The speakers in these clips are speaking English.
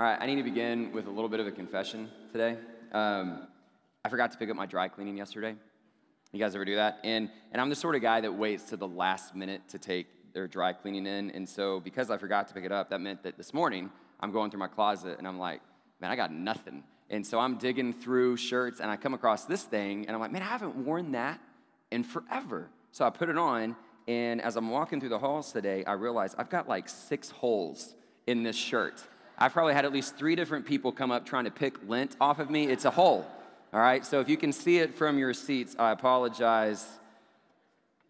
All right, I need to begin with a little bit of a confession today. Um, I forgot to pick up my dry cleaning yesterday. You guys ever do that? And, and I'm the sort of guy that waits to the last minute to take their dry cleaning in. And so, because I forgot to pick it up, that meant that this morning I'm going through my closet and I'm like, man, I got nothing. And so I'm digging through shirts and I come across this thing and I'm like, man, I haven't worn that in forever. So I put it on. And as I'm walking through the halls today, I realize I've got like six holes in this shirt. I've probably had at least three different people come up trying to pick lint off of me. It's a hole. All right, so if you can see it from your seats, I apologize.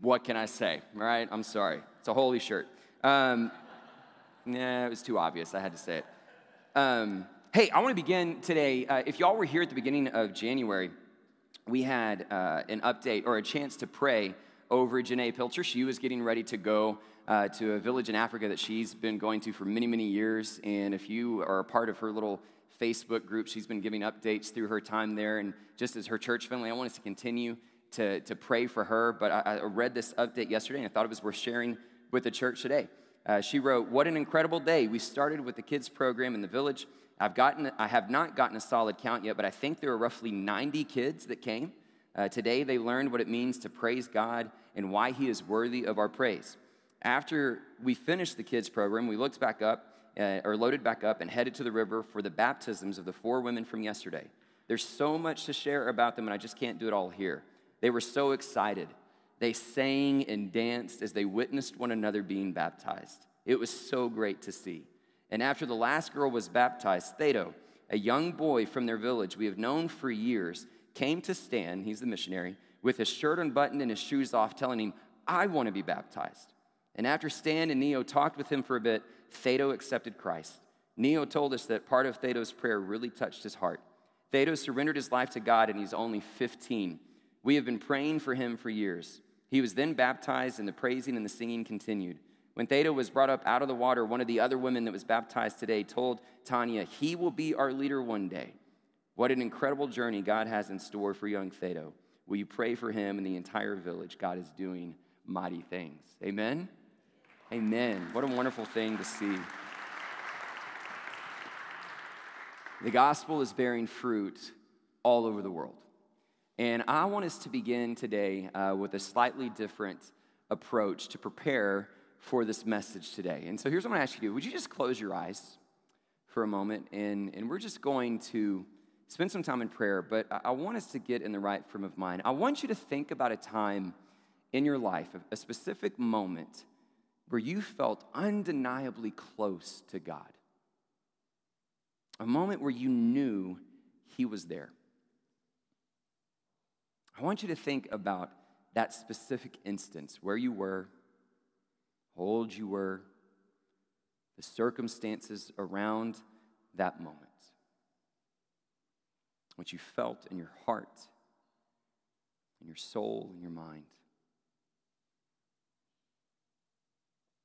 What can I say? All right, I'm sorry. It's a holy shirt. Um, nah, it was too obvious. I had to say it. Um, hey, I want to begin today. Uh, if y'all were here at the beginning of January, we had uh, an update or a chance to pray over Janae Pilcher. She was getting ready to go uh, to a village in Africa that she's been going to for many, many years. And if you are a part of her little Facebook group, she's been giving updates through her time there. And just as her church family, I want us to continue to, to pray for her. But I, I read this update yesterday and I thought it was worth sharing with the church today. Uh, she wrote, What an incredible day. We started with the kids program in the village. I've gotten, I have not gotten a solid count yet, but I think there were roughly 90 kids that came. Uh, today, they learned what it means to praise God and why He is worthy of our praise. After we finished the kids program, we looked back up, uh, or loaded back up, and headed to the river for the baptisms of the four women from yesterday. There's so much to share about them, and I just can't do it all here. They were so excited. They sang and danced as they witnessed one another being baptized. It was so great to see. And after the last girl was baptized, Thedo, a young boy from their village we have known for years, came to stand, he's the missionary, with his shirt unbuttoned and his shoes off, telling him, I want to be baptized. And after Stan and Neo talked with him for a bit, Thedo accepted Christ. Neo told us that part of Thedo's prayer really touched his heart. Thedo surrendered his life to God and he's only 15. We have been praying for him for years. He was then baptized and the praising and the singing continued. When Thedo was brought up out of the water, one of the other women that was baptized today told Tanya, He will be our leader one day. What an incredible journey God has in store for young Thedo. Will you pray for him and the entire village? God is doing mighty things. Amen? Amen. What a wonderful thing to see. The gospel is bearing fruit all over the world. And I want us to begin today uh, with a slightly different approach to prepare for this message today. And so here's what I'm going to ask you to do. Would you just close your eyes for a moment? And, and we're just going to spend some time in prayer, but I want us to get in the right frame of mind. I want you to think about a time in your life, a specific moment where you felt undeniably close to God. A moment where you knew He was there. I want you to think about that specific instance where you were, how old you were, the circumstances around that moment, what you felt in your heart, in your soul, in your mind.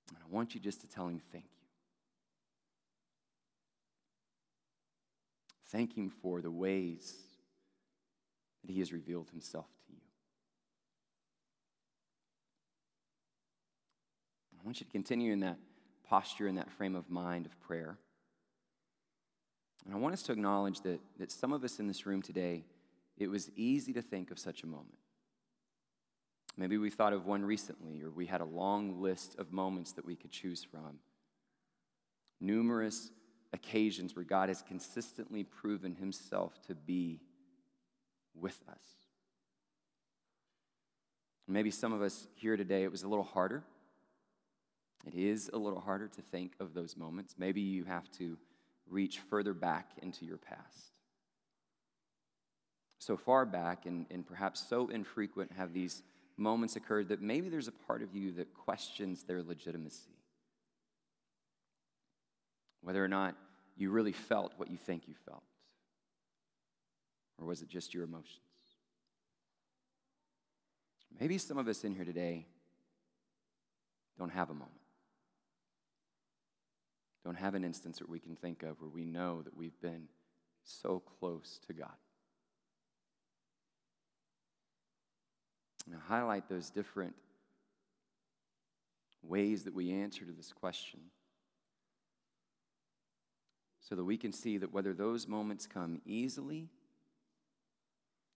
And I want you just to tell him thank you. Thank him for the ways that he has revealed himself to you. I want you to continue in that posture, in that frame of mind of prayer. And I want us to acknowledge that, that some of us in this room today, it was easy to think of such a moment. Maybe we thought of one recently, or we had a long list of moments that we could choose from. Numerous occasions where God has consistently proven himself to be with us. Maybe some of us here today, it was a little harder. It is a little harder to think of those moments. Maybe you have to reach further back into your past. So far back, and, and perhaps so infrequent, have these moments occurred that maybe there's a part of you that questions their legitimacy. Whether or not you really felt what you think you felt, or was it just your emotions? Maybe some of us in here today don't have a moment. Don't have an instance that we can think of where we know that we've been so close to God. and highlight those different ways that we answer to this question so that we can see that whether those moments come easily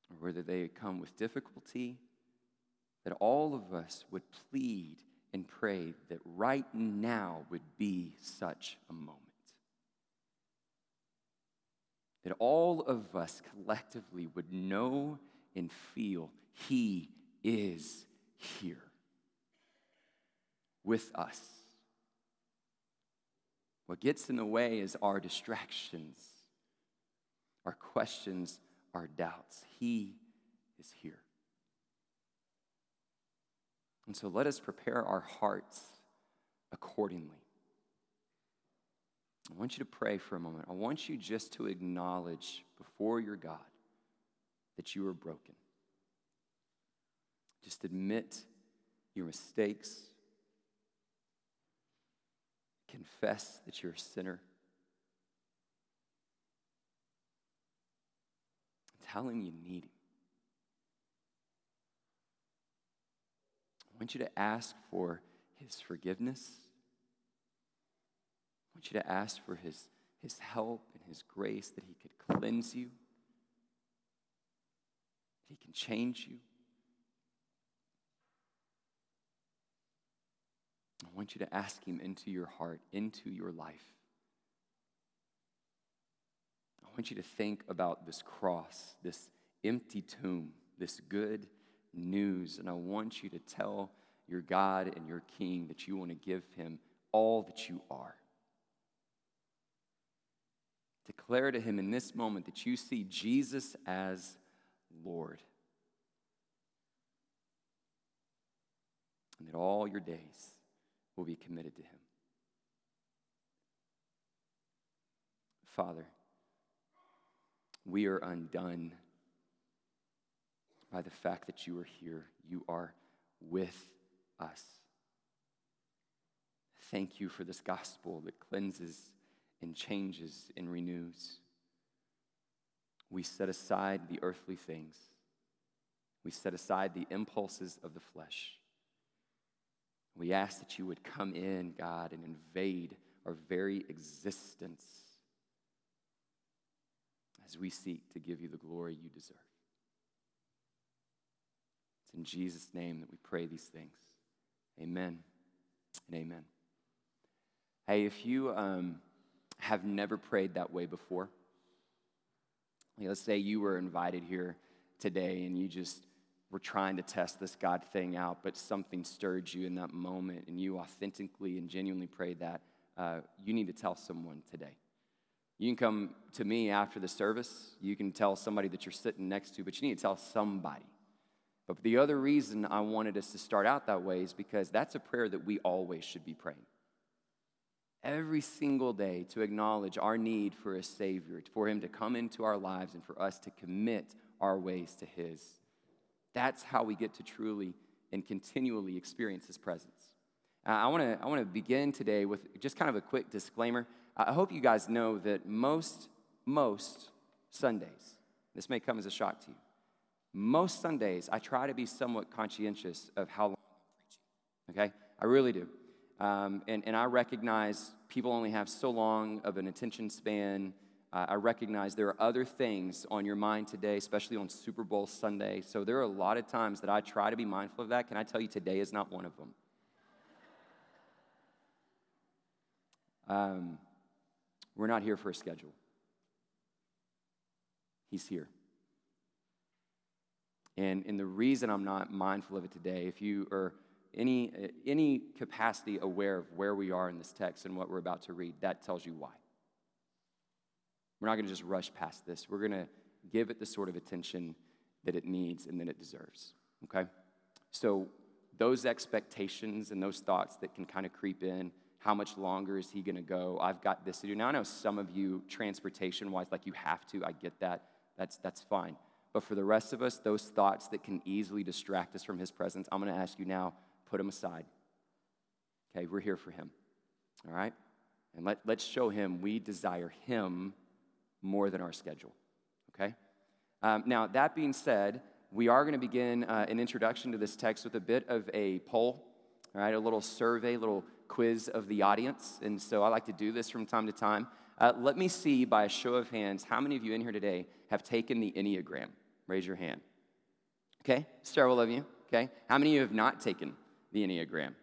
or whether they come with difficulty, that all of us would plead and pray that right now would be such a moment. That all of us collectively would know and feel He is here with us. What gets in the way is our distractions, our questions, our doubts. He is here. And so let us prepare our hearts accordingly. I want you to pray for a moment. I want you just to acknowledge before your God that you are broken. Just admit your mistakes. Confess that you're a sinner. Tell him you need him. I want you to ask for his forgiveness. I want you to ask for his, his help and his grace that he could cleanse you, that he can change you. I want you to ask him into your heart, into your life. I want you to think about this cross, this empty tomb, this good news. And I want you to tell your God and your King that you want to give him all that you are. Declare to him in this moment that you see Jesus as Lord. And that all your days will be committed to him. Father, we are undone by the fact that you are here. You are with us. Thank you for this gospel that cleanses and changes and renews. We set aside the earthly things, we set aside the impulses of the flesh. We ask that you would come in, God, and invade our very existence as we seek to give you the glory you deserve. It's in Jesus' name that we pray these things. Amen and amen. Hey, if you um, have never prayed that way before, let's say you were invited here today and you just were trying to test this God thing out, but something stirred you in that moment and you authentically and genuinely prayed that, uh, you need to tell someone today. You can come to me after the service. You can tell somebody that you're sitting next to, but you need to tell somebody. But the other reason I wanted us to start out that way is because that's a prayer that we always should be praying. Every single day to acknowledge our need for a Savior, for Him to come into our lives and for us to commit our ways to His. That's how we get to truly and continually experience His presence. Uh, I want to I wanna begin today with just kind of a quick disclaimer. I hope you guys know that most, most Sundays, this may come as a shock to you, most Sundays, I try to be somewhat conscientious of how long I'm preaching. Okay? I really do. Um, and, and I recognize people only have so long of an attention span. Uh, I recognize there are other things on your mind today, especially on Super Bowl Sunday. So there are a lot of times that I try to be mindful of that. Can I tell you, today is not one of them. Um, we're not here for a schedule, He's here. And, and the reason I'm not mindful of it today, if you are any, any capacity aware of where we are in this text and what we're about to read, that tells you why. We're not going to just rush past this. We're going to give it the sort of attention that it needs and that it deserves. Okay? So, those expectations and those thoughts that can kind of creep in how much longer is he going to go? I've got this to do. Now, I know some of you, transportation wise, like you have to. I get that. That's, that's fine. But for the rest of us, those thoughts that can easily distract us from His presence, I'm going to ask you now, put them aside. Okay, we're here for Him. All right? And let, let's show Him we desire Him more than our schedule. Okay? Um, now, that being said, we are going to begin uh, an introduction to this text with a bit of a poll, all right, a little survey, little quiz of the audience. And so I like to do this from time to time. Uh, let me see by a show of hands how many of you in here today have taken the Enneagram. Raise your hand. Okay, several of you. Okay, how many of you have not taken the Enneagram?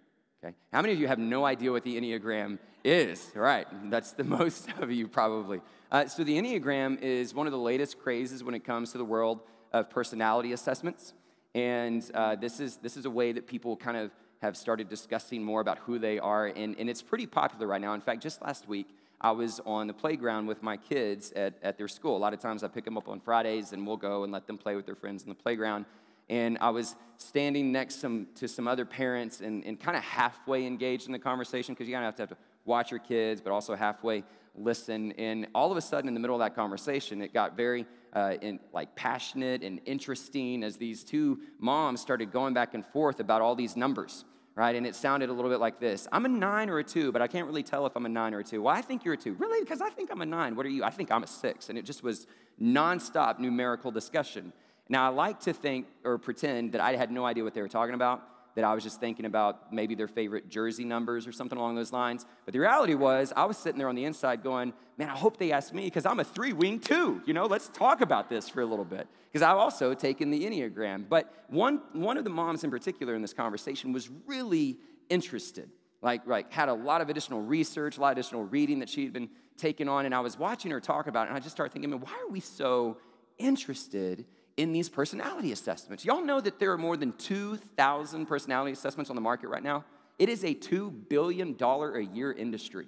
Okay, how many of you have no idea what the Enneagram is? Right, that's the most of you probably. Uh, so, the Enneagram is one of the latest crazes when it comes to the world of personality assessments. And uh, this, is, this is a way that people kind of have started discussing more about who they are. And, and it's pretty popular right now. In fact, just last week, I was on the playground with my kids at, at their school. A lot of times I pick them up on Fridays and we'll go and let them play with their friends in the playground. And I was standing next some, to some other parents and, and kind of halfway engaged in the conversation because you kind of have to, have to watch your kids, but also halfway listen. And all of a sudden, in the middle of that conversation, it got very uh, in, like passionate and interesting as these two moms started going back and forth about all these numbers right? And it sounded a little bit like this I'm a nine or a two, but I can't really tell if I'm a nine or a two. Well, I think you're a two. Really? Because I think I'm a nine. What are you? I think I'm a six. And it just was nonstop numerical discussion. Now, I like to think or pretend that I had no idea what they were talking about that I was just thinking about maybe their favorite jersey numbers or something along those lines. But the reality was, I was sitting there on the inside going, man, I hope they ask me because I'm a three wing two. You know, let's talk about this for a little bit. Because I've also taken the Enneagram. But one, one of the moms in particular in this conversation was really interested. Like, like had a lot of additional research, a lot of additional reading that she had been taking on. And I was watching her talk about it, and I just started thinking, man, why are we so interested in these personality assessments. Y'all know that there are more than 2,000 personality assessments on the market right now? It is a $2 billion a year industry,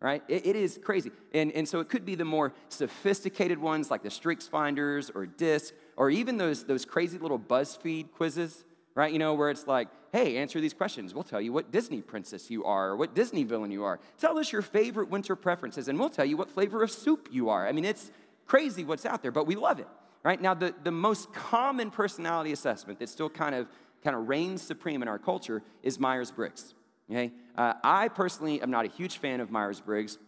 right? it, it is crazy. And, and so it could be the more sophisticated ones like the StrengthsFinders or DISC, or even those, those crazy little BuzzFeed quizzes, right? You know, where it's like, hey, answer these questions. We'll tell you what Disney princess you are or what Disney villain you are. Tell us your favorite winter preferences, and we'll tell you what flavor of soup you are. I mean, it's crazy what's out there, but we love it right? Now, the, the most common personality assessment that still kind of, kind of reigns supreme in our culture is Myers Briggs. Okay? Uh, I personally am not a huge fan of Myers Briggs,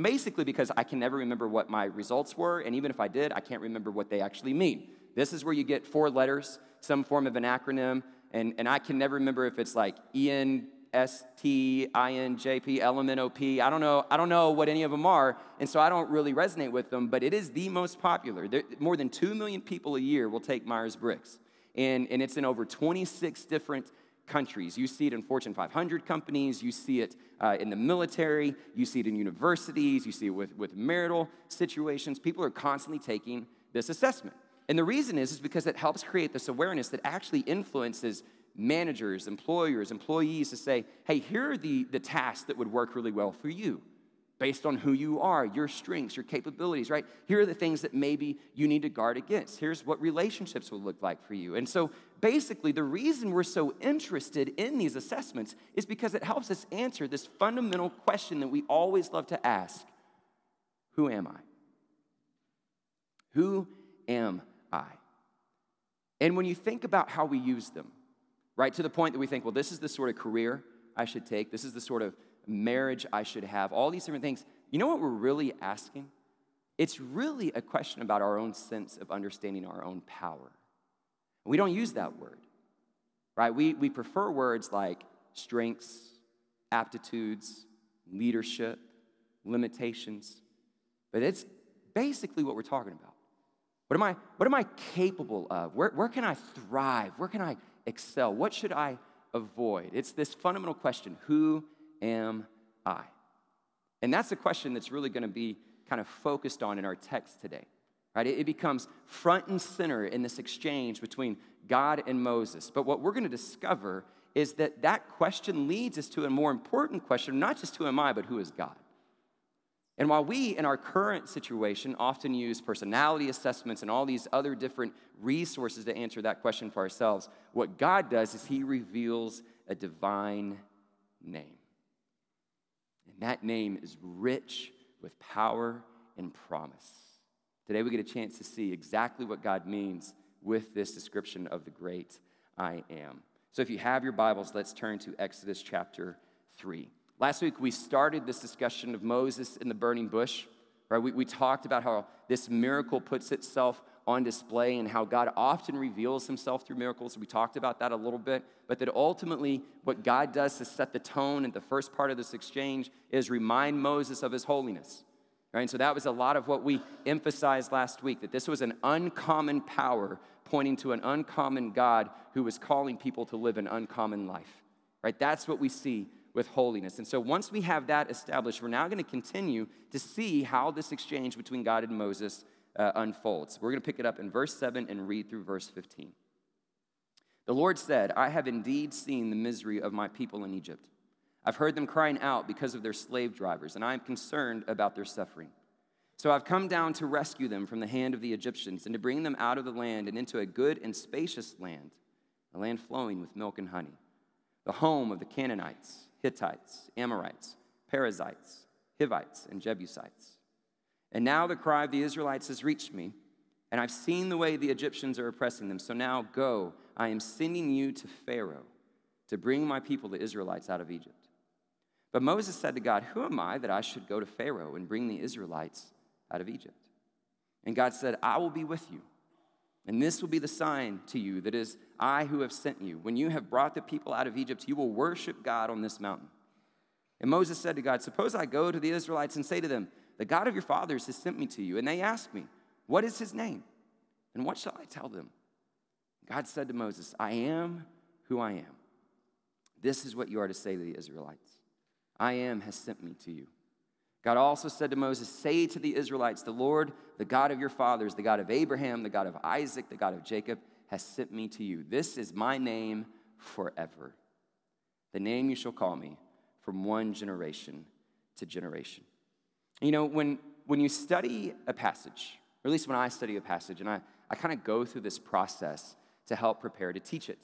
basically because I can never remember what my results were, and even if I did, I can't remember what they actually mean. This is where you get four letters, some form of an acronym, and, and I can never remember if it's like EN S T I N J P L M N O P. I don't know. I don't know what any of them are, and so I don't really resonate with them. But it is the most popular. There, more than two million people a year will take Myers Briggs, and and it's in over 26 different countries. You see it in Fortune 500 companies. You see it uh, in the military. You see it in universities. You see it with with marital situations. People are constantly taking this assessment. And the reason is, is because it helps create this awareness that actually influences managers, employers, employees to say, hey, here are the, the tasks that would work really well for you based on who you are, your strengths, your capabilities, right? Here are the things that maybe you need to guard against. Here's what relationships will look like for you. And so basically, the reason we're so interested in these assessments is because it helps us answer this fundamental question that we always love to ask Who am I? Who am I? And when you think about how we use them, right? To the point that we think, well, this is the sort of career I should take, this is the sort of marriage I should have, all these different things. You know what we're really asking? It's really a question about our own sense of understanding our own power. We don't use that word, right? We, we prefer words like strengths, aptitudes, leadership, limitations, but it's basically what we're talking about. What am I, what am I capable of? Where, where can I thrive? Where can I excel? What should I avoid? It's this fundamental question Who am I? And that's the question that's really going to be kind of focused on in our text today. Right? It, becomes front and center in this exchange between God and Moses. But what we're going to discover is that that question leads us to a more important question, not just who am I, but who is God? And while we, in our current situation, often use personality assessments and all these other different resources to answer that question for ourselves, what God does is He reveals a divine name. And that name is rich with power and promise. Today, we get a chance to see exactly what God means with this description of the great I am. So, if you have your Bibles, let's turn to Exodus chapter 3. Last week, we started this discussion of Moses in the burning bush. Right? We, we talked about how this miracle puts itself on display and how God often reveals himself through miracles. We talked about that a little bit, but that ultimately, what God does to set the tone in the first part of this exchange is remind Moses of his holiness. Right? And so that was a lot of what we emphasized last week that this was an uncommon power pointing to an uncommon God who was calling people to live an uncommon life. Right? That's what we see with holiness. And so once we have that established, we're now going to continue to see how this exchange between God and Moses uh, unfolds. We're going to pick it up in verse 7 and read through verse 15. The Lord said, I have indeed seen the misery of my people in Egypt. I've heard them crying out because of their slave drivers, and I am concerned about their suffering. So I've come down to rescue them from the hand of the Egyptians and to bring them out of the land and into a good and spacious land, a land flowing with milk and honey, the home of the Canaanites, Hittites, Amorites, Perizzites, Hivites, and Jebusites. And now the cry of the Israelites has reached me, and I've seen the way the Egyptians are oppressing them. So now go, I am sending you to Pharaoh to bring my people, the Israelites, out of Egypt. But Moses said to God, Who am I that I should go to Pharaoh and bring the Israelites out of Egypt? And God said, I will be with you. And this will be the sign to you that is I who have sent you. When you have brought the people out of Egypt, you will worship God on this mountain. And Moses said to God, Suppose I go to the Israelites and say to them, The God of your fathers has sent me to you. And they ask me, What is his name? And what shall I tell them? God said to Moses, I am who I am. This is what you are to say to the Israelites. I am has sent me to you. God also said to Moses, Say to the Israelites, The Lord, the God of your fathers, the God of Abraham, the God of Isaac, the God of Jacob, has sent me to you. This is my name forever. The name you shall call me from one generation to generation. You know, when, when you study a passage, or at least when I study a passage, and I, I kind of go through this process to help prepare to teach it.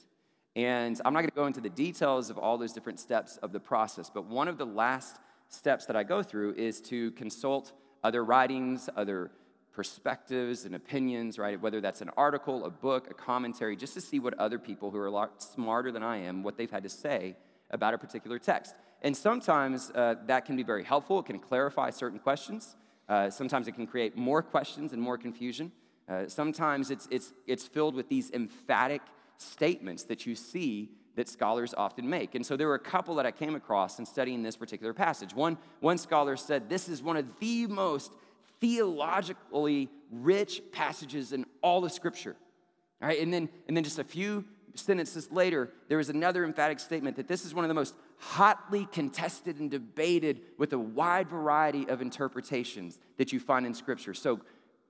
And I'm not going to go into the details of all those different steps of the process, but one of the last steps that I go through is to consult other writings, other perspectives and opinions, right? Whether that's an article, a book, a commentary, just to see what other people who are a lot smarter than I am, what they've had to say about a particular text. And sometimes uh, that can be very helpful. It can clarify certain questions. Uh, sometimes it can create more questions and more confusion. Uh, sometimes it's, it's, it's filled with these emphatic statements that you see that scholars often make. And so there were a couple that I came across in studying this particular passage. One, one scholar said this is one of the most theologically rich passages in all of Scripture. All right, and then, and then just a few sentences later, there was another emphatic statement that this is one of the most hotly contested and debated with a wide variety of interpretations that you find in Scripture. So,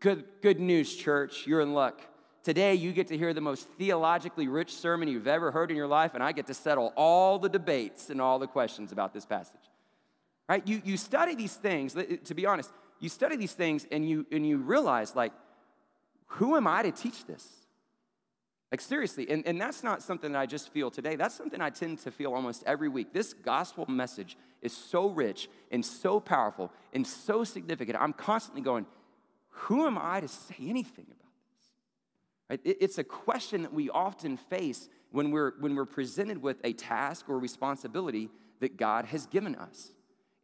good, good news, church, you're in luck. Today, you get to hear the most theologically rich sermon you've ever heard in your life, and I get to settle all the debates and all the questions about this passage. Right? You, you study these things, to be honest, you study these things and you, and you realize, like, who am I to teach this? Like, seriously, and, and that's not something that I just feel today. That's something I tend to feel almost every week. This gospel message is so rich and so powerful and so significant. I'm constantly going, who am I to say anything about? Right? It's a question that we often face when we're, when we're presented with a task or responsibility that God has given us.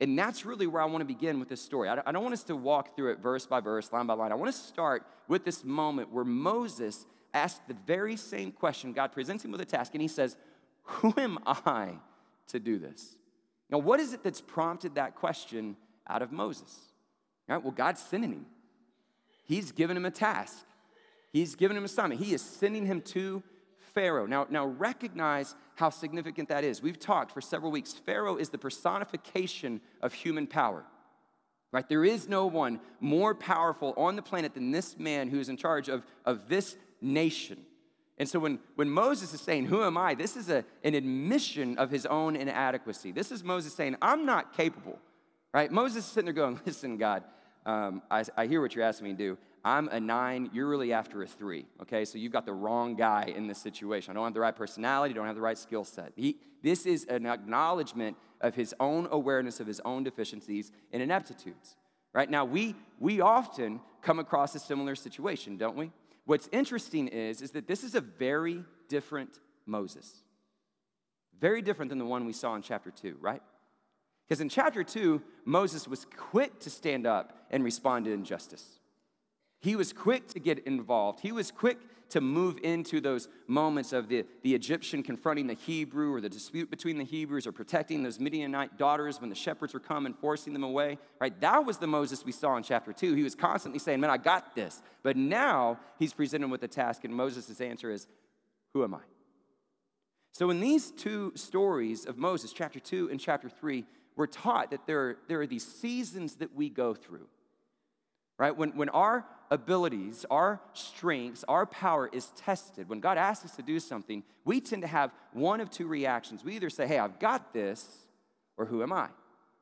And that's really where I want to begin with this story. I don't want us to walk through it verse by verse, line by line. I want to start with this moment where Moses asked the very same question. God presents him with a task, and he says, Who am I to do this? Now, what is it that's prompted that question out of Moses? Right? Well, God's sending him, He's given him a task. He's given him a assignment. He is sending him to Pharaoh. Now, now recognize how significant that is. We've talked for several weeks. Pharaoh is the personification of human power. Right? There is no one more powerful on the planet than this man who is in charge of, of this nation. And so when, when Moses is saying, Who am I? This is a, an admission of his own inadequacy. This is Moses saying, I'm not capable. Right? Moses is sitting there going, Listen, God, um, I, I hear what you're asking me to do. I'm a nine, you're really after a three, okay? So you've got the wrong guy in this situation. I don't have the right personality, don't have the right skill set. He, this is an acknowledgement of his own awareness of his own deficiencies and ineptitudes, right? Now, we, we often come across a similar situation, don't we? What's interesting is, is that this is a very different Moses. Very different than the one we saw in chapter 2, right? Because in chapter 2, Moses was quick to stand up and respond to injustice. He was quick to get involved. He was quick to move into those moments of the, the Egyptian confronting the Hebrew or the dispute between the Hebrews or protecting those Midianite daughters when the shepherds were coming, forcing them away, right? That was the Moses we saw in chapter two. He was constantly saying, Man, I got this. But now he's presented with a task, and Moses' answer is, Who am I? So in these two stories of Moses, chapter two and chapter three, we're taught that there are, there are these seasons that we go through right? When, when our abilities, our strengths, our power is tested, when God asks us to do something, we tend to have one of two reactions. We either say, hey, I've got this, or who am I?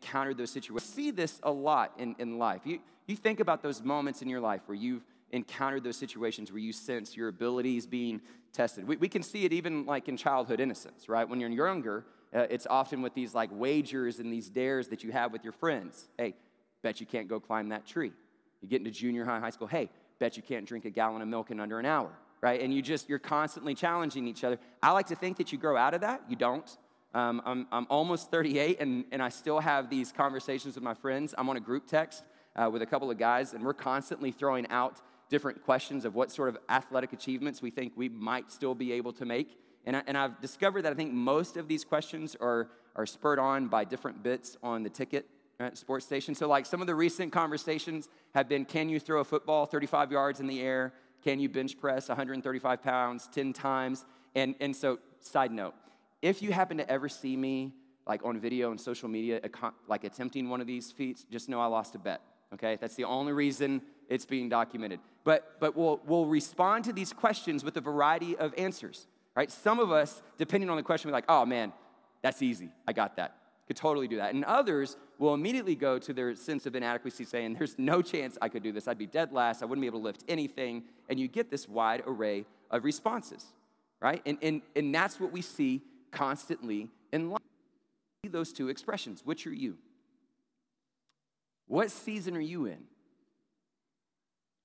Counter those situations. See this a lot in, in life. You, you think about those moments in your life where you've encountered those situations where you sense your abilities being tested. We, we can see it even like in childhood innocence, right? When you're younger, uh, it's often with these like wagers and these dares that you have with your friends. Hey, bet you can't go climb that tree you get into junior high, high school, hey, bet you can't drink a gallon of milk in under an hour, right? And you just, you're constantly challenging each other. I like to think that you grow out of that. You don't. Um, I'm, I'm almost 38 and, and I still have these conversations with my friends. I'm on a group text uh, with a couple of guys, and we're constantly throwing out different questions of what sort of athletic achievements we think we might still be able to make. And, I, and I've discovered that I think most of these questions are, are spurred on by different bits on the ticket right, sports station. So, like some of the recent conversations have been can you throw a football 35 yards in the air? Can you bench press 135 pounds 10 times? And, and so, side note, if you happen to ever see me like on video and social media, like attempting one of these feats, just know I lost a bet. Okay, that's the only reason it's being documented. But but we'll we'll respond to these questions with a variety of answers. Right? Some of us, depending on the question, we're like, oh man, that's easy. I got that could totally do that. And others will immediately go to their sense of inadequacy, saying, There's no chance I could do this. I'd be dead last. I wouldn't be able to lift anything. And you get this wide array of responses, right? And, and, and that's what we see constantly in life. Those two expressions. Which are you? What season are you in?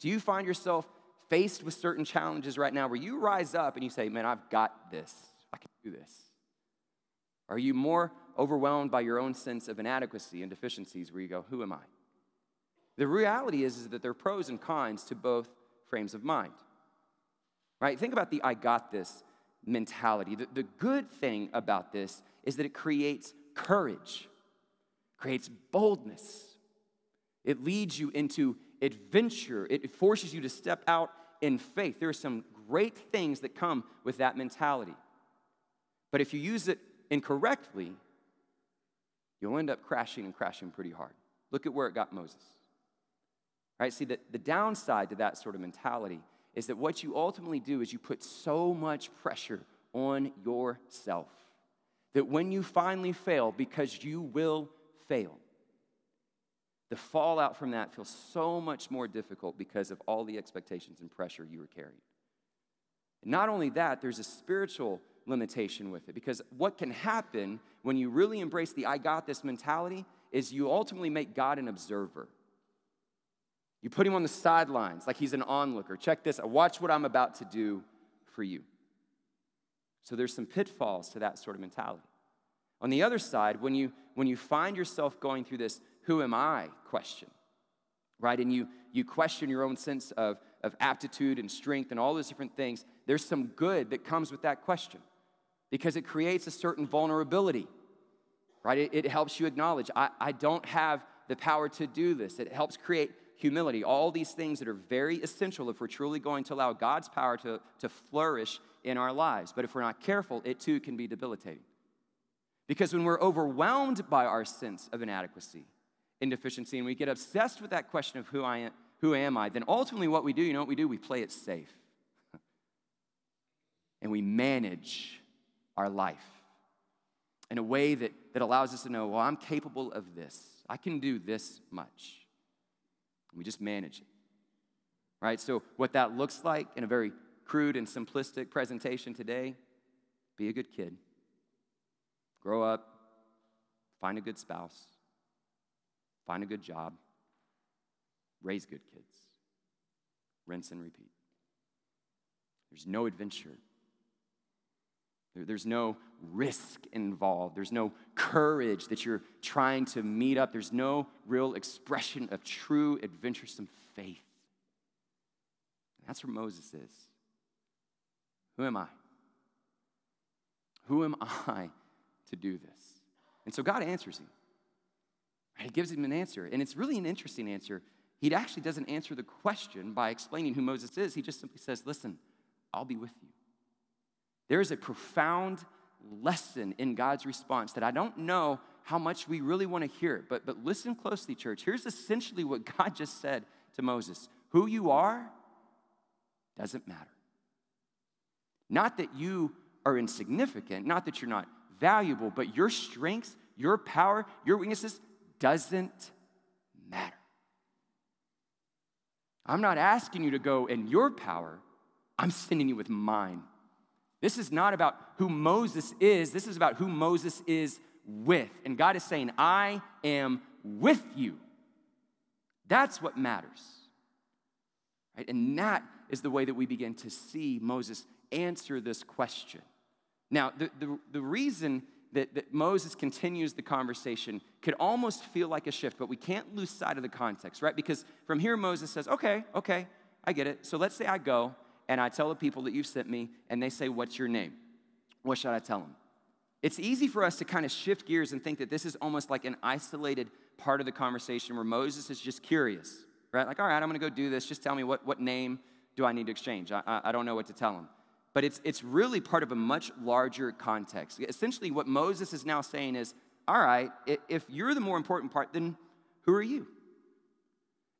Do you find yourself faced with certain challenges right now where you rise up and you say, Man, I've got this. I can do this? Are you more overwhelmed by your own sense of inadequacy and deficiencies where you go, Who am I? The reality is, is that there are pros and cons to both frames of mind. Right? Think about the I got this mentality. The, the good thing about this is that it creates courage, creates boldness. It leads you into adventure, it forces you to step out in faith. There are some great things that come with that mentality. But if you use it incorrectly, you'll end up crashing and crashing pretty hard. Look at where it got Moses. Right? See, the, the downside to that sort of mentality is that what you ultimately do is you put so much pressure on yourself that when you finally fail, because you will fail, the fallout from that feels so much more difficult because of all the expectations and pressure you were carrying. And not only that, there's a spiritual limitation with it. Because what can happen when you really embrace the I got this mentality is you ultimately make God an observer. You put him on the sidelines like he's an onlooker. Check this, watch what I'm about to do for you. So there's some pitfalls to that sort of mentality. On the other side, when you when you find yourself going through this who am I question, right? And you you question your own sense of, of aptitude and strength and all those different things, there's some good that comes with that question because it creates a certain vulnerability, right? It, it helps you acknowledge, I, I don't have the power to do this. It helps create humility, all these things that are very essential if we're truly going to allow God's power to, to flourish in our lives. But if we're not careful, it too can be debilitating. Because when we're overwhelmed by our sense of inadequacy and deficiency, and we get obsessed with that question of who I am, who am I, then ultimately what we do, you know what we do? We play it safe. and we manage our life in a way that, that allows us to know, well, I'm capable of this. I can do this much. We just manage it. Right? So, what that looks like in a very crude and simplistic presentation today be a good kid, grow up, find a good spouse, find a good job, raise good kids, rinse and repeat. There's no adventure there's no risk involved. There's no courage that you're trying to meet up. There's no real expression of true adventuresome faith. That's where Moses is. Who am I? Who am I to do this? And so God answers him. He gives him an answer. And it's really an interesting answer. He actually doesn't answer the question by explaining who Moses is. He just simply says, Listen, I'll be with you. There is a profound lesson in God's response that I don't know how much we really want to hear but, but listen closely, church. Here's essentially what God just said to Moses Who you are doesn't matter. Not that you are insignificant, not that you're not valuable, but your strengths, your power, your weaknesses doesn't matter. I'm not asking you to go in your power, I'm sending you with mine. This is not about who Moses is, this is about who Moses is with. And God is saying, I am with you. That's what matters. Right? And that is the way that we begin to see Moses answer this question. Now, the, the, the reason that, that Moses continues the conversation could almost feel like a shift, but we can't lose sight of the context, right? Because from here, Moses says, Okay, okay, I get it. So let's say I go and I tell the people that you've sent me, and they say, What's your name? What should I tell them? It's easy for us to kind of shift gears and think that this is almost like an isolated part of the conversation where Moses is just curious, right? Like, all right, I'm gonna go do this. Just tell me what, what name do I need to exchange? I, I, I don't know what to tell him but it's, it's really part of a much larger context. Essentially, what Moses is now saying is all right, if you're the more important part, then who are you?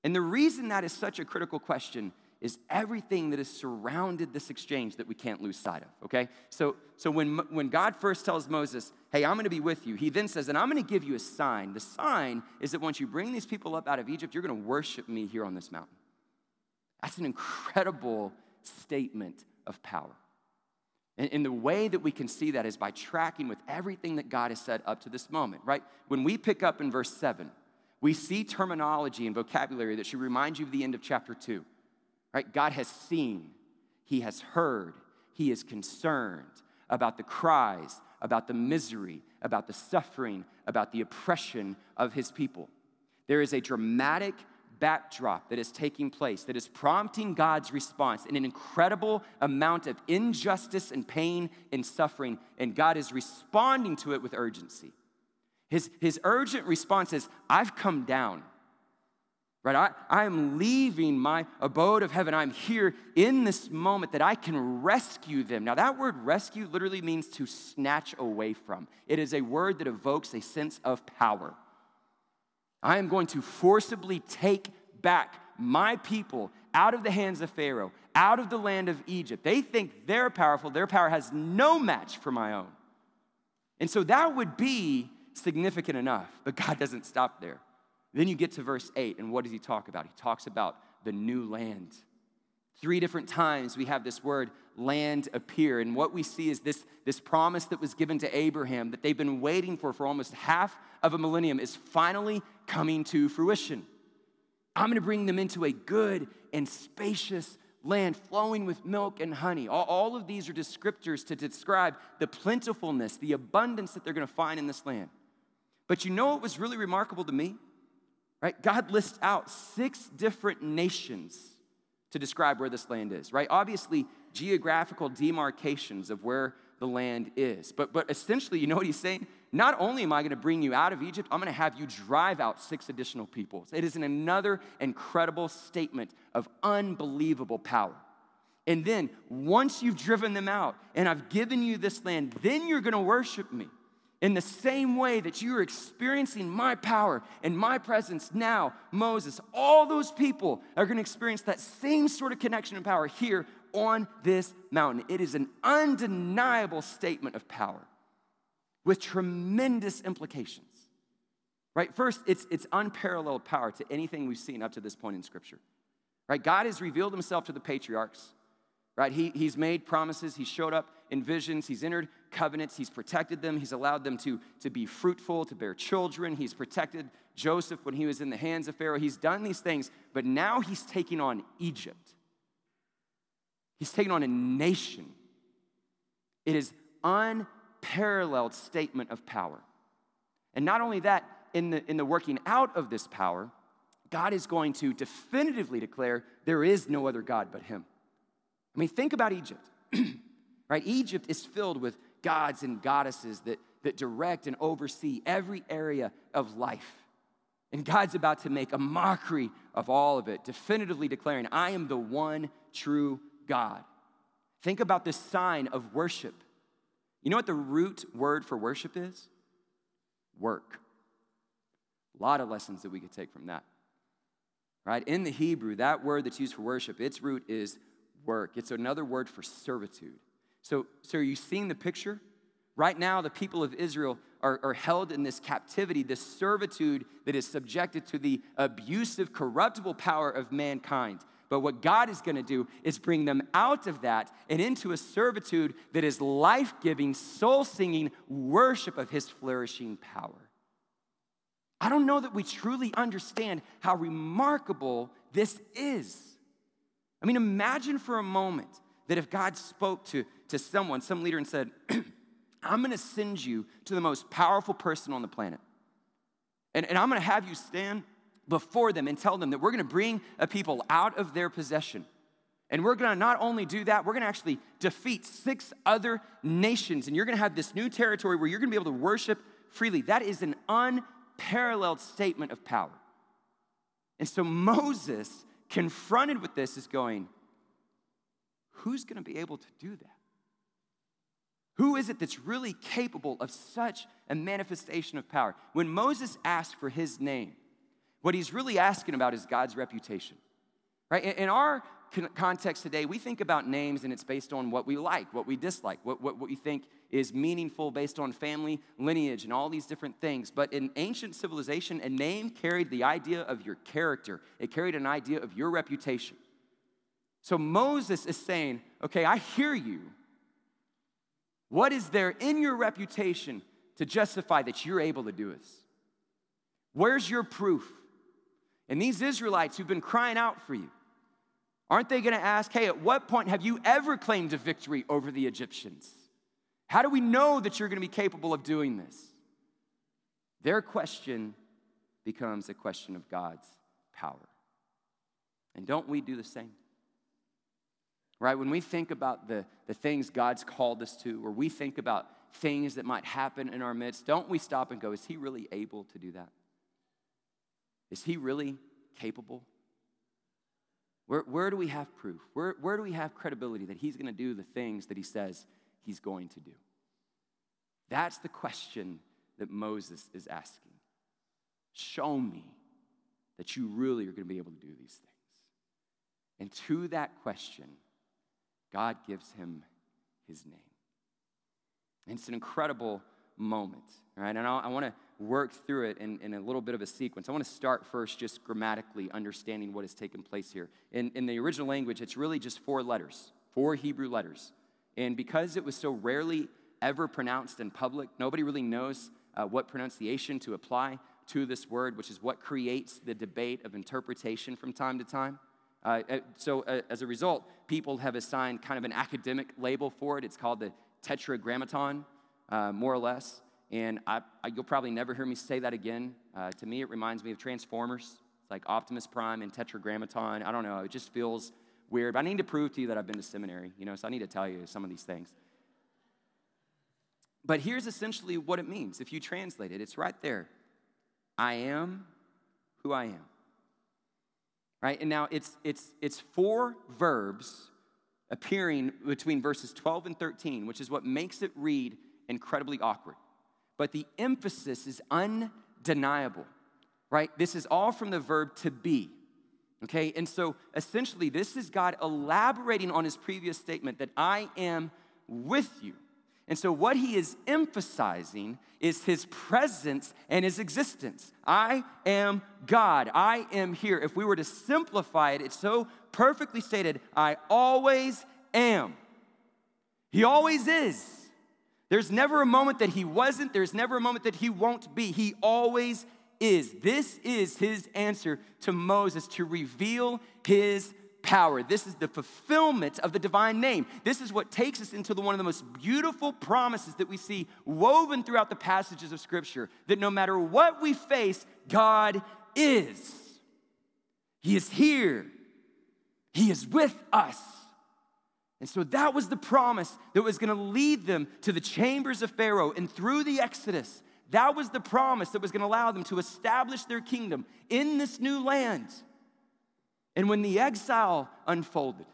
And the reason that is such a critical question is everything that has surrounded this exchange that we can't lose sight of, okay? So, so when, when God first tells Moses, hey, I'm gonna be with you, he then says, and I'm gonna give you a sign. The sign is that once you bring these people up out of Egypt, you're gonna worship me here on this mountain. That's an incredible statement of power. And, and the way that we can see that is by tracking with everything that God has said up to this moment, right? When we pick up in verse 7, we see terminology and vocabulary that should remind you of the end of chapter 2, right? God has seen, He has heard, He is concerned about the cries, about the misery, about the suffering, about the oppression of His people. There is a dramatic backdrop that is taking place that is prompting God's response in an incredible amount of injustice and pain and suffering, and God is responding to it with urgency. His, his urgent response is, I've come down. Right? I, I am leaving my abode of heaven. I'm here in this moment that I can rescue them. Now, that word rescue literally means to snatch away from. It is a word that evokes a sense of power. I am going to forcibly take back my people out of the hands of Pharaoh, out of the land of Egypt. They think they're powerful, their power has no match for my own. And so that would be significant enough, but God doesn't stop there. Then you get to verse 8, and what does he talk about? He talks about the new land. Three different times we have this word land appear. And what we see is this, this promise that was given to Abraham that they've been waiting for for almost half of a millennium is finally coming to fruition. I'm going to bring them into a good and spacious land flowing with milk and honey. All, all of these are descriptors to describe the plentifulness, the abundance that they're going to find in this land. But you know what was really remarkable to me? Right? God lists out six different nations to describe where this land is, right? Obviously, geographical demarcations of where the land is. But, but essentially, you know what he's saying? Not only am I going to bring you out of Egypt, I'm going to have you drive out six additional peoples. It is another incredible statement of unbelievable power. And then, once you've driven them out and I've given you this land, then you're going to worship me. In the same way that you are experiencing my power and my presence now, Moses, all those people are going to experience that same sort of connection and power here on this mountain. It is an undeniable statement of power with tremendous implications. Right? First, it's, it's unparalleled power to anything we've seen up to this point in Scripture. Right? God has revealed himself to the patriarchs. Right? He, he's made promises, He showed up in visions, He's entered covenants, He's protected them, He's allowed them to, to be fruitful, to bear children, He's protected Joseph when he was in the hands of Pharaoh. He's done these things, but now He's taking on Egypt. He's taking on a nation. It is unparalleled statement of power. And not only that, in the, in the working out of this power, God is going to definitively declare there is no other God but Him. I mean, think about Egypt, right? Egypt is filled with gods and goddesses that, that direct and oversee every area of life. And God's about to make a mockery of all of it, definitively declaring, I am the one true God. Think about this sign of worship. You know what the root word for worship is? Work. A lot of lessons that we could take from that. Right? In the Hebrew, that word that's used for worship, its root is work. It's another word for servitude. So, so are you seeing the picture? Right now, the people of Israel are, are, held in this captivity, this servitude that is subjected to the abusive, corruptible power of mankind. But what God is going to do is bring them out of that and into a servitude that is life giving, soul singing worship of His flourishing power. I don't know that we truly understand how remarkable this is. I mean, imagine for a moment that if God spoke to, to someone, some leader, and said, I'm gonna send you to the most powerful person on the planet. And, and I'm gonna have you stand before them and tell them that we're gonna bring a people out of their possession. And we're gonna not only do that, we're gonna actually defeat six other nations. And you're gonna have this new territory where you're gonna be able to worship freely. That is an unparalleled statement of power. And so Moses, confronted with this, is going, Who's gonna be able to do that? Who is it that's really capable of such a manifestation of power? When Moses asked for his name, what he's really asking about is God's reputation. Right? In our context today, we think about names and it's based on what we like, what we dislike, what, what, what we think is meaningful based on family lineage and all these different things. But in ancient civilization, a name carried the idea of your character, it carried an idea of your reputation. So Moses is saying, okay, I hear you, what is there in your reputation to justify that you're able to do this? Where's your proof? And these Israelites who've been crying out for you, aren't they gonna ask, hey, at what point have you ever claimed a victory over the Egyptians? How do we know that you're gonna be capable of doing this? Their question becomes a question of God's power. And don't we do the same? Right? When we think about the, the things God's called us to, or we think about things that might happen in our midst, don't we stop and go, is He really able to do that? Is He really capable? Where, where do we have proof? Where, where do we have credibility that He's going to do the things that He says He's going to do? That's the question that Moses is asking. Show me that you really are going to be able to do these things. And to that question, God gives him his name. And it's an incredible moment, right? And I, I want to work through it in, in, a little bit of a sequence. I want to start first just grammatically understanding what has taken place here. In, in the original language, it's really just four letters, four Hebrew letters. And because it was so rarely ever pronounced in public, nobody really knows uh, what pronunciation to apply to this word, which is what creates the debate of interpretation from time to time. Uh, uh, so, uh, as a result, people have assigned kind of an academic label for it. It's called the Tetragrammaton, uh, more or less. And I, I, you'll probably never hear me say that again. Uh, to me, it reminds me of Transformers. It's like Optimus Prime and Tetragrammaton. I don't know, it just feels weird. But I need to prove to you that I've been to seminary, you know, so I need to tell you some of these things. But here's essentially what it means. If you translate it, it's right there I am who I am right? And now it's, it's, it's four verbs appearing between verses 12 and 13, which is what makes it read incredibly awkward. But the emphasis is undeniable, right? This is all from the verb to be. Okay, and so essentially, this is God elaborating on his previous statement that I am with you. And so, what he is emphasizing is his presence and his existence. I am God. I am here. If we were to simplify it, it's so perfectly stated I always am. He always is. There's never a moment that he wasn't, there's never a moment that he won't be. He always is. This is his answer to Moses to reveal his power. This is the fulfillment of the divine name. This is what takes us into the, one of the most beautiful promises that we see woven throughout the passages of Scripture that no matter what we face, God is. He is here, He is with us. And so that was the promise that was going to lead them to the chambers of Pharaoh and through the Exodus. That was the promise that was going to allow them to establish their kingdom in this new land. And when the exile unfolded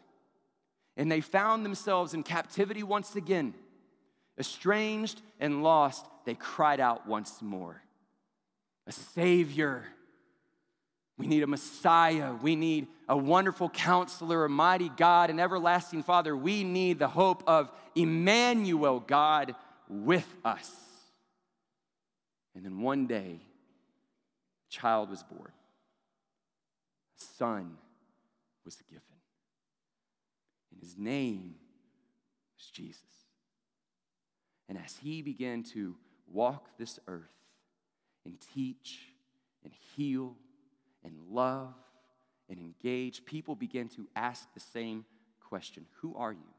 and they found themselves in captivity once again, estranged and lost, they cried out once more A Savior. We need a Messiah. We need a wonderful counselor, a mighty God, an everlasting Father. We need the hope of Emmanuel, God with us. And then one day, a child was born, a son was given. And his name was Jesus. And as he began to walk this earth and teach and heal and love and engage, people began to ask the same question Who are you?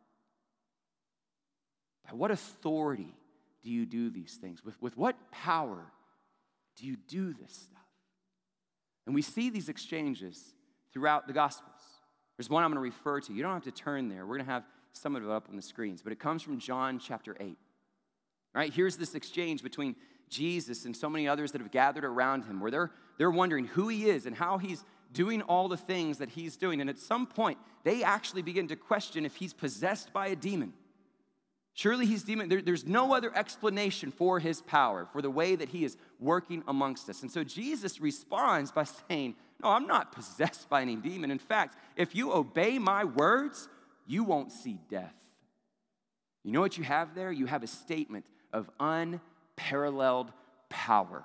By what authority do you do these things? With, with what power do you do this stuff? And we see these exchanges throughout the Gospels. There's one I'm going to refer to. You don't have to turn there. We're going to have some of it up on the screens, but it comes from John chapter 8. All right, here's this exchange between Jesus and so many others that have gathered around him where they're, they're wondering who he is and how he's doing all the things that he's doing. And at some point, they actually begin to question if he's possessed by a demon. Surely he's demon. There, there's no other explanation for his power, for the way that he is working amongst us. And so Jesus responds by saying, No, I'm not possessed by any demon. In fact, if you obey my words, you won't see death. You know what you have there? You have a statement of unparalleled power.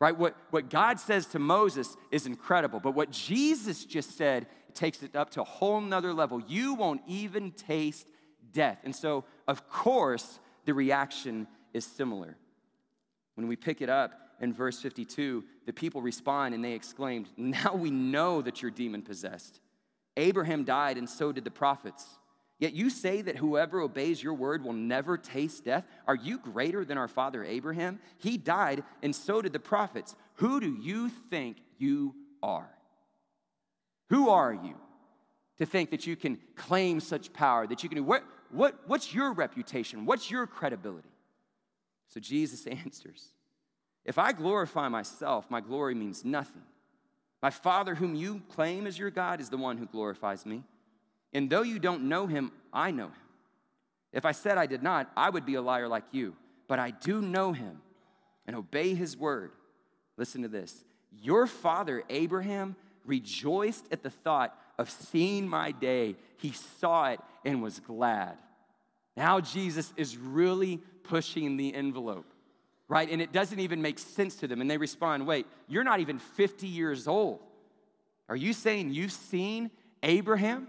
Right? What, what God says to Moses is incredible, but what Jesus just said takes it up to a whole nother level. You won't even taste death. And so, of course, the reaction is similar. When we pick it up in verse 52, the people respond and they exclaimed, Now we know that you're demon possessed. Abraham died, and so did the prophets. Yet you say that whoever obeys your word will never taste death. Are you greater than our father Abraham? He died, and so did the prophets. Who do you think you are? Who are you to think that you can claim such power, that you can do? What, what, what's your reputation? What's your credibility? So Jesus answers If I glorify myself, my glory means nothing. My Father, whom you claim as your God, is the one who glorifies me. And though you don't know him, I know him. If I said I did not, I would be a liar like you. But I do know him and obey his word. Listen to this. Your father, Abraham, rejoiced at the thought of seeing my day. He saw it and was glad. Now Jesus is really pushing the envelope, right? And it doesn't even make sense to them. And they respond, wait, you're not even 50 years old. Are you saying you've seen Abraham?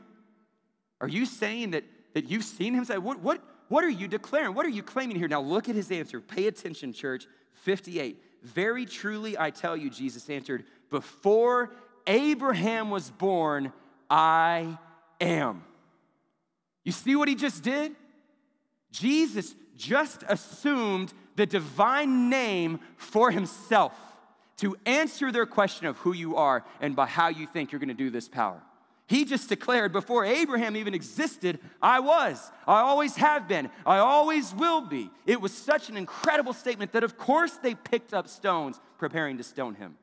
Are you saying that, that you've seen him? What, what, what are you declaring? What are you claiming here? Now look at his answer. Pay attention, church. 58. Very truly, I tell you, Jesus answered, before Abraham was born, I am. You see what he just did? Jesus just assumed the divine name for himself to answer their question of who you are and by how you think you're going to do this power. He just declared before Abraham even existed, I was. I always have been. I always will be. It was such an incredible statement that, of course, they picked up stones preparing to stone him.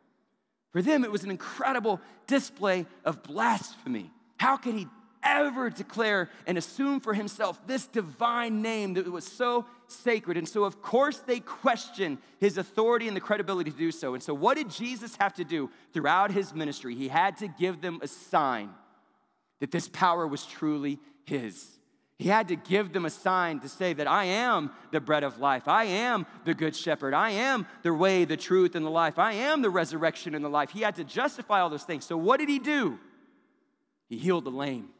For them, it was an incredible display of blasphemy. How could he ever declare and assume for himself this divine name that was so sacred? And so, of course, they question his authority and the credibility to do so. And so, what did Jesus have to do throughout his ministry? He had to give them a sign that this power was truly his. He had to give them a sign to say that I am the bread of life. I am the good shepherd. I am the way, the truth, and the life. I am the resurrection and the life. He had to justify all those things. So, what did he do? He healed the lame,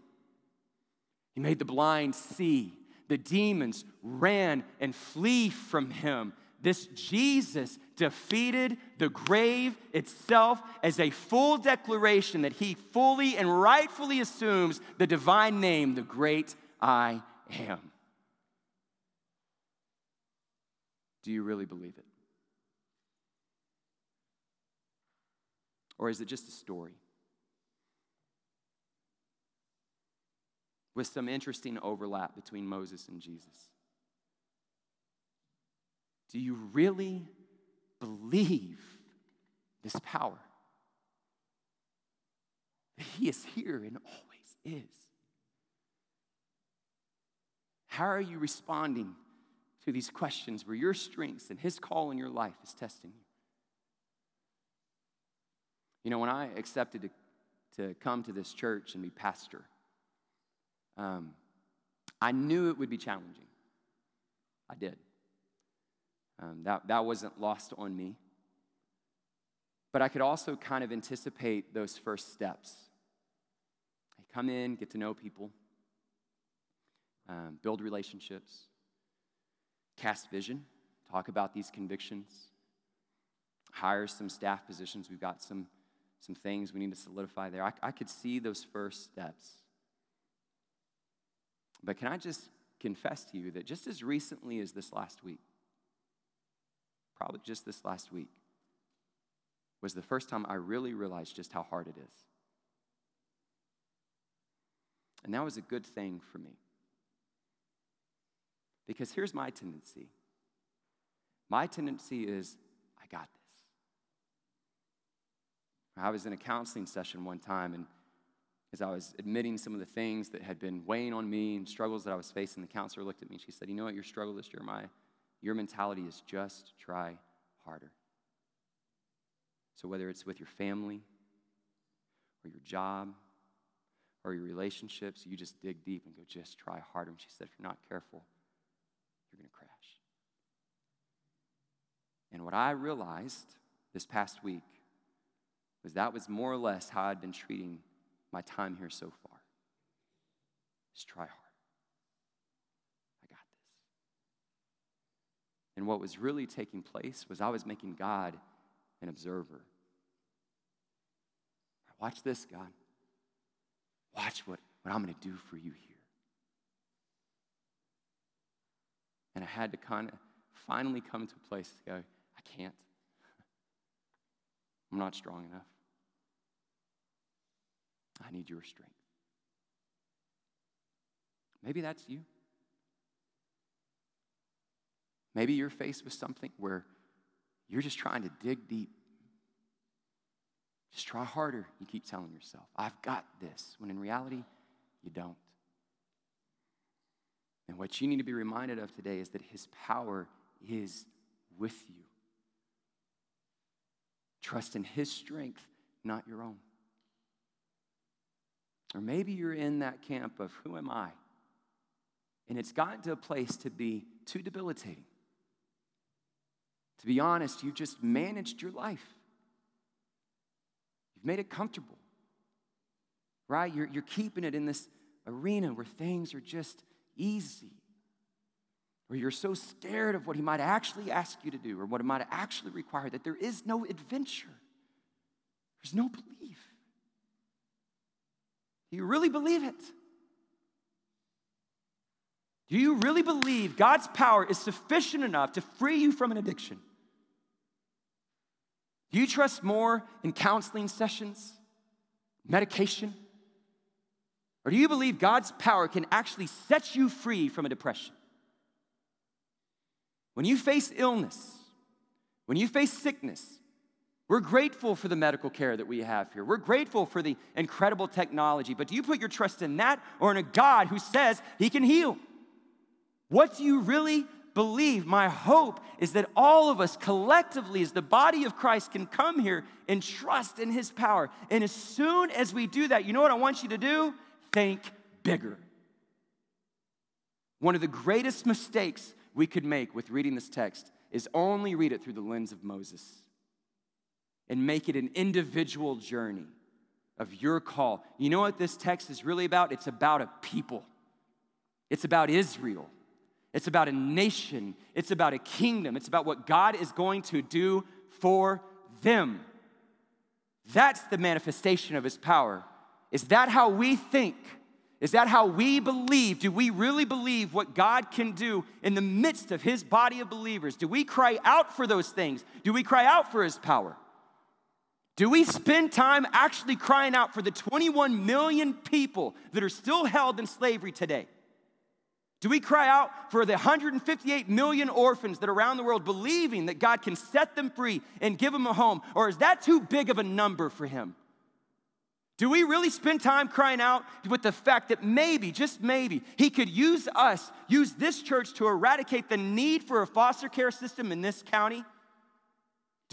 he made the blind see. The demons ran and flee from him. This Jesus defeated the grave itself as a full declaration that he fully and rightfully assumes the divine name, the great I am. Do you really believe it? Or is it just a story? With some interesting overlap between Moses and Jesus. Do you really believe this power? He is here and always is. How are you responding to these questions where your strengths and His call in your life is testing you? You know, when I accepted to, to come to this church and be pastor, um, I knew it would be challenging. I did. Um, that, that wasn't lost on me. But I could also kind of anticipate those first steps. I come in, get to know people, um, build relationships, cast vision, talk about these convictions, hire some staff positions. We've got some, some things we need to solidify there. I, I could see those first steps. But can I just confess to you that just as recently as this last week, probably just this last week, was the first time I really realized just how hard it is. And that was a good thing for me. Because here's my tendency my tendency is, I got this. I was in a counseling session one time, and as I was admitting some of the things that had been weighing on me and struggles that I was facing, the counselor looked at me and she said, You know what your struggle is, Jeremiah? Your mentality is just try harder. So, whether it's with your family or your job or your relationships, you just dig deep and go, just try harder. And she said, if you're not careful, you're going to crash. And what I realized this past week was that was more or less how I'd been treating my time here so far. Just try hard. I got this. And what was really taking place was I was making God an observer. Watch this, God. Watch what, what I'm going to do for you here. And I had to kind of finally come to a place to go, I can't. I'm not strong enough. I need your strength. Maybe that's you. Maybe you're faced with something where you're just trying to dig deep. Just try harder, you keep telling yourself. I've got this, when in reality, you don't. And what you need to be reminded of today is that His power is with you. Trust in His strength, not your own. Or maybe you're in that camp of who am I? And it's gotten to a place to be too debilitating. To be honest, you've just managed your life. You've made it comfortable, right? You're, you're keeping it in this arena where things are just easy. Or you're so scared of what he might actually ask you to do or what it might actually require that there is no adventure. There's no belief. Do you really believe it? Do you really believe God's power is sufficient enough to free you from an addiction? Do you trust more in counseling sessions, medication? Or do you believe God's power can actually set you free from a depression? When you face illness, when you face sickness, we're grateful for the medical care that we have here. We're grateful for the incredible technology. But do you put your trust in that or in a God who says he can heal? What do you really believe, my hope is that all of us collectively, as the body of Christ, can come here and trust in His power. And as soon as we do that, you know what I want you to do? Think bigger. One of the greatest mistakes we could make with reading this text is only read it through the lens of Moses and make it an individual journey of your call. You know what this text is really about? It's about a people, it's about Israel. It's about a nation. It's about a kingdom. It's about what God is going to do for them. That's the manifestation of his power. Is that how we think? Is that how we believe? Do we really believe what God can do in the midst of his body of believers? Do we cry out for those things? Do we cry out for his power? Do we spend time actually crying out for the 21 million people that are still held in slavery today? Do we cry out for the 158 million orphans that are around the world believing that God can set them free and give them a home? Or is that too big of a number for Him? Do we really spend time crying out with the fact that maybe, just maybe, He could use us, use this church to eradicate the need for a foster care system in this county?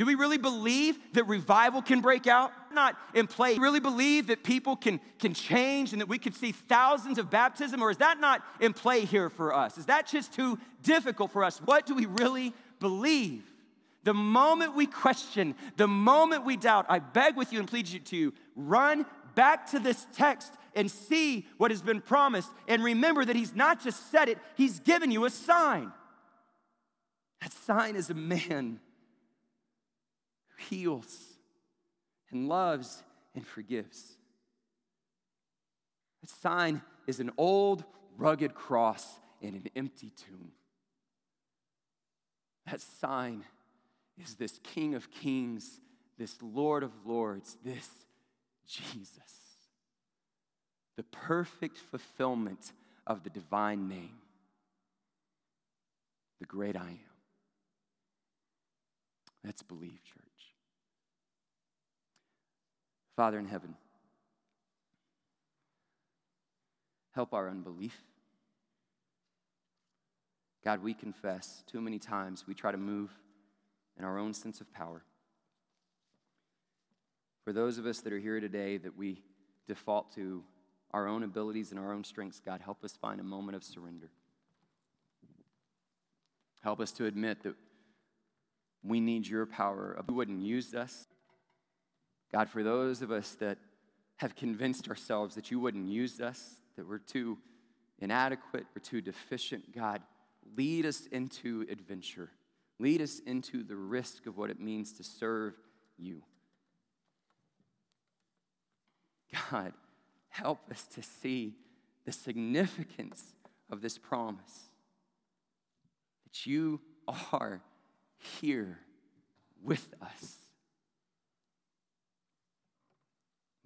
Do we really believe that revival can break out? Not in play. Do we really believe that people can, can change and that we could see thousands of baptism? Or is that not in play here for us? Is that just too difficult for us? What do we really believe? The moment we question, the moment we doubt, I beg with you and plead you to run back to this text and see what has been promised. And remember that He's not just said it, He's given you a sign. That sign is a man heals and loves and forgives. That sign is an old, rugged cross in an empty tomb. That sign is this King of Kings, this Lord of Lords, this Jesus. The perfect fulfillment of the divine name, the great I am. Let's believe, church. Father in heaven, help our unbelief. God, we confess too many times we try to move in our own sense of power. For those of us that are here today that we default to our own abilities and our own strengths, God, help us find a moment of surrender. Help us to admit that we need your power. You wouldn't use us. God, for those of us that have convinced ourselves that you wouldn't use us, that we're too inadequate, we're too deficient, God, lead us into adventure. Lead us into the risk of what it means to serve you. God, help us to see the significance of this promise that you are here with us.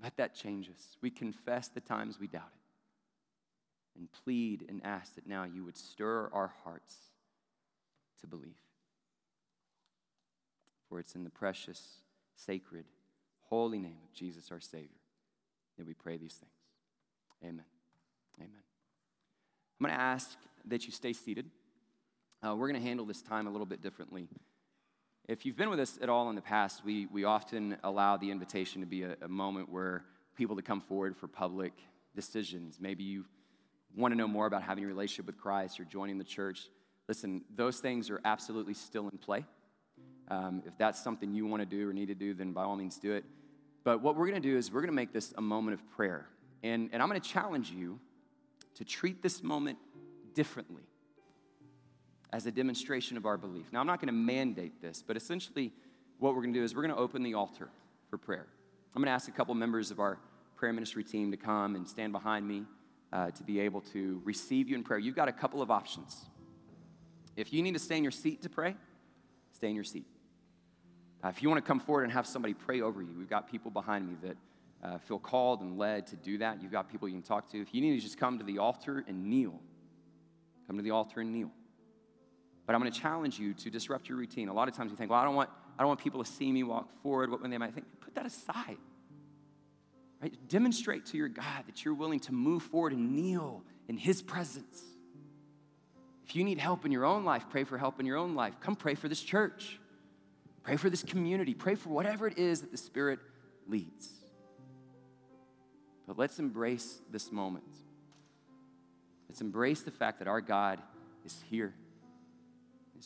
Let that change us. We confess the times we doubt it and plead and ask that now you would stir our hearts to believe. For it's in the precious, sacred, holy name of Jesus our Savior that we pray these things. Amen. Amen. I'm going to ask that you stay seated. Uh, we're going to handle this time a little bit differently. If you've been with us at all in the past, we, we often allow the invitation to be a, a moment where people to come forward for public decisions. Maybe you want to know more about having a relationship with Christ or joining the church. Listen, those things are absolutely still in play. Um, if that's something you want to do or need to do, then by all means do it. But what we're going to do is we're going to make this a moment of prayer. And, and I'm going to challenge you to treat this moment differently as a demonstration of our belief. Now, I'm not going to mandate this, but essentially, what we're going to do is we're going to open the altar for prayer. I'm going to ask a couple members of our prayer ministry team to come and stand behind me uh, to be able to receive you in prayer. You've got a couple of options. If you need to stay in your seat to pray, stay in your seat. Uh, if you want to come forward and have somebody pray over you, we've got people behind me that uh, feel called and led to do that. You've got people you can talk to. If you need to just come to the altar and kneel, come to the altar and kneel. But I'm going to challenge you to disrupt your routine. A lot of times you think, well, I don't want, I don't want people to see me walk forward, what when they might think. Put that aside. Right? Demonstrate to your God that you're willing to move forward and kneel in His presence. If you need help in your own life, pray for help in your own life. Come pray for this church. Pray for this community. Pray for whatever it is that the Spirit leads. But let's embrace this moment. Let's embrace the fact that our God is here.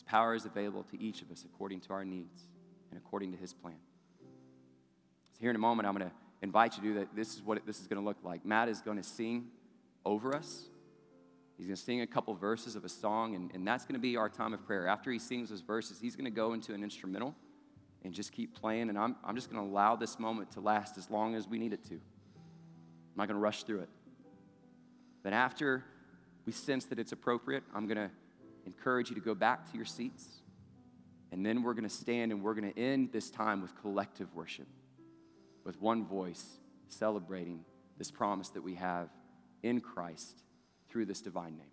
His power is available to each of us according to our needs and according to His plan. So, here in a moment, I'm going to invite you to do that. This is what this is going to look like. Matt is going to sing over us. He's going to sing a couple verses of a song, and, and that's going to be our time of prayer. After he sings those verses, he's going to go into an instrumental and just keep playing. And I'm, I'm just going to allow this moment to last as long as we need it to. I'm not going to rush through it. Then, after we sense that it's appropriate, I'm going to encourage you to go back to your seats. And then we're going to stand and we're going to end this time with collective worship. with one voice, celebrating this promise that we have in Christ through this divine name.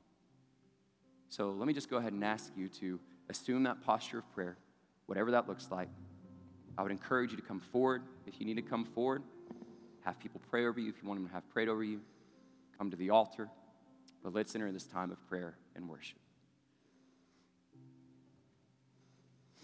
So let me just go ahead and ask you to assume that posture of prayer, whatever that looks like. I would encourage you to come forward if you need to come forward. Have people pray over you if you want them to have prayed over you. Come to the altar. But let's enter this time of prayer and worship.